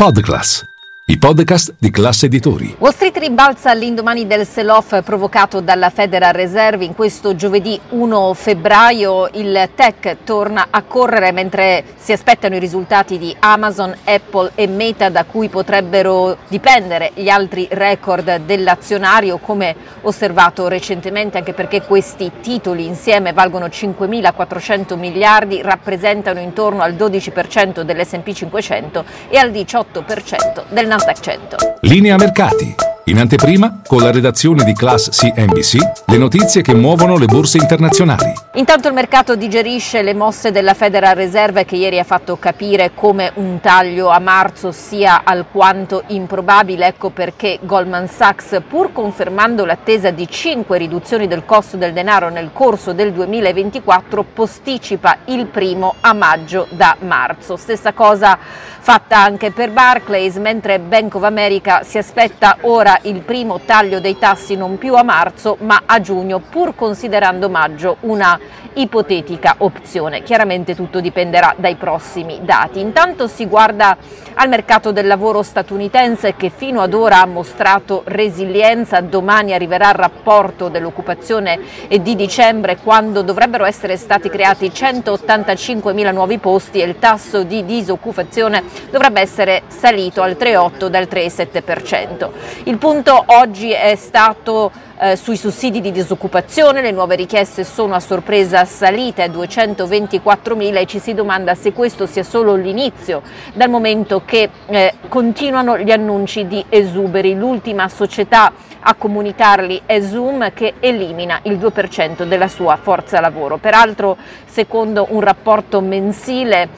Podcast i podcast di classe editori. Wall Street rimbalza all'indomani del sell-off provocato dalla Federal Reserve. In questo giovedì 1 febbraio il tech torna a correre mentre si aspettano i risultati di Amazon, Apple e Meta da cui potrebbero dipendere gli altri record dell'azionario come osservato recentemente anche perché questi titoli insieme valgono 5.400 miliardi, rappresentano intorno al 12% dell'S&P 500 e al 18% del Nasdaq. Nasdaq 100. Linea mercati. In anteprima, con la redazione di Class CNBC, le notizie che muovono le borse internazionali. Intanto il mercato digerisce le mosse della Federal Reserve che ieri ha fatto capire come un taglio a marzo sia alquanto improbabile. Ecco perché Goldman Sachs, pur confermando l'attesa di 5 riduzioni del costo del denaro nel corso del 2024, posticipa il primo a maggio da marzo. Stessa cosa fatta anche per Barclays, mentre Bank of America si aspetta ora il primo taglio dei tassi non più a marzo ma a giugno, pur considerando maggio una ipotetica opzione. Chiaramente tutto dipenderà dai prossimi dati. Intanto si guarda al mercato del lavoro statunitense che fino ad ora ha mostrato resilienza, domani arriverà il rapporto dell'occupazione di dicembre quando dovrebbero essere stati creati 185 mila nuovi posti e il tasso di disoccupazione dovrebbe essere salito al 3,8 dal 3,7%. Il punto oggi è stato eh, sui sussidi di disoccupazione, le nuove richieste sono a sorpresa salite a 224 mila e ci si domanda se questo sia solo l'inizio, dal momento che eh, continuano gli annunci di esuberi. L'ultima società a comunicarli è Zoom che elimina il 2% della sua forza lavoro. Peraltro, secondo un rapporto mensile,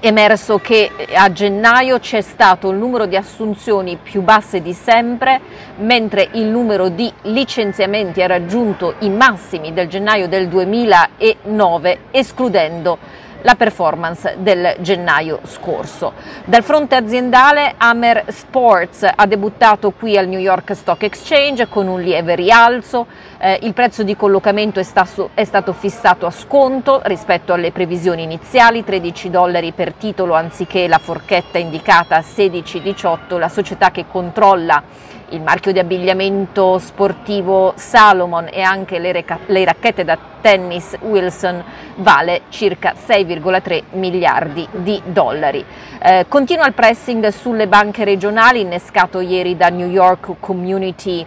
emerso che a gennaio c'è stato il numero di assunzioni più basse di sempre, mentre il numero di licenziamenti ha raggiunto i massimi del gennaio del 2009, escludendo la performance del gennaio scorso. Dal fronte aziendale Hammer Sports ha debuttato qui al New York Stock Exchange con un lieve rialzo, eh, il prezzo di collocamento è stato, è stato fissato a sconto rispetto alle previsioni iniziali, 13 dollari per titolo anziché la forchetta indicata a 16-18, la società che controlla il marchio di abbigliamento sportivo Salomon e anche le, reca- le racchette da tennis Wilson vale circa 6,3 miliardi di dollari. Eh, continua il pressing sulle banche regionali innescato ieri da New York Community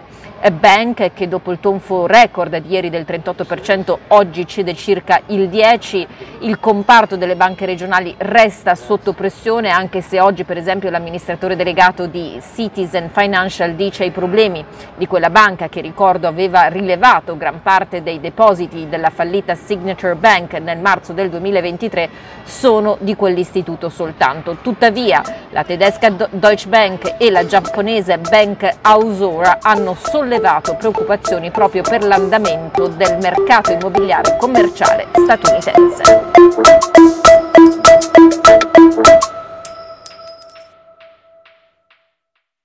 Bank che dopo il tonfo record di ieri del 38% oggi cede circa il 10%, il comparto delle banche regionali resta sotto pressione anche se oggi per esempio l'amministratore delegato di Citizen Financial dice i problemi di quella banca che ricordo aveva rilevato gran parte dei depositi della fallita Signature Bank nel marzo del 2023 sono di quell'istituto soltanto. Tuttavia la tedesca Deutsche Bank e la giapponese Bank Ausora hanno sollevato preoccupazioni proprio per l'andamento del mercato immobiliare commerciale statunitense.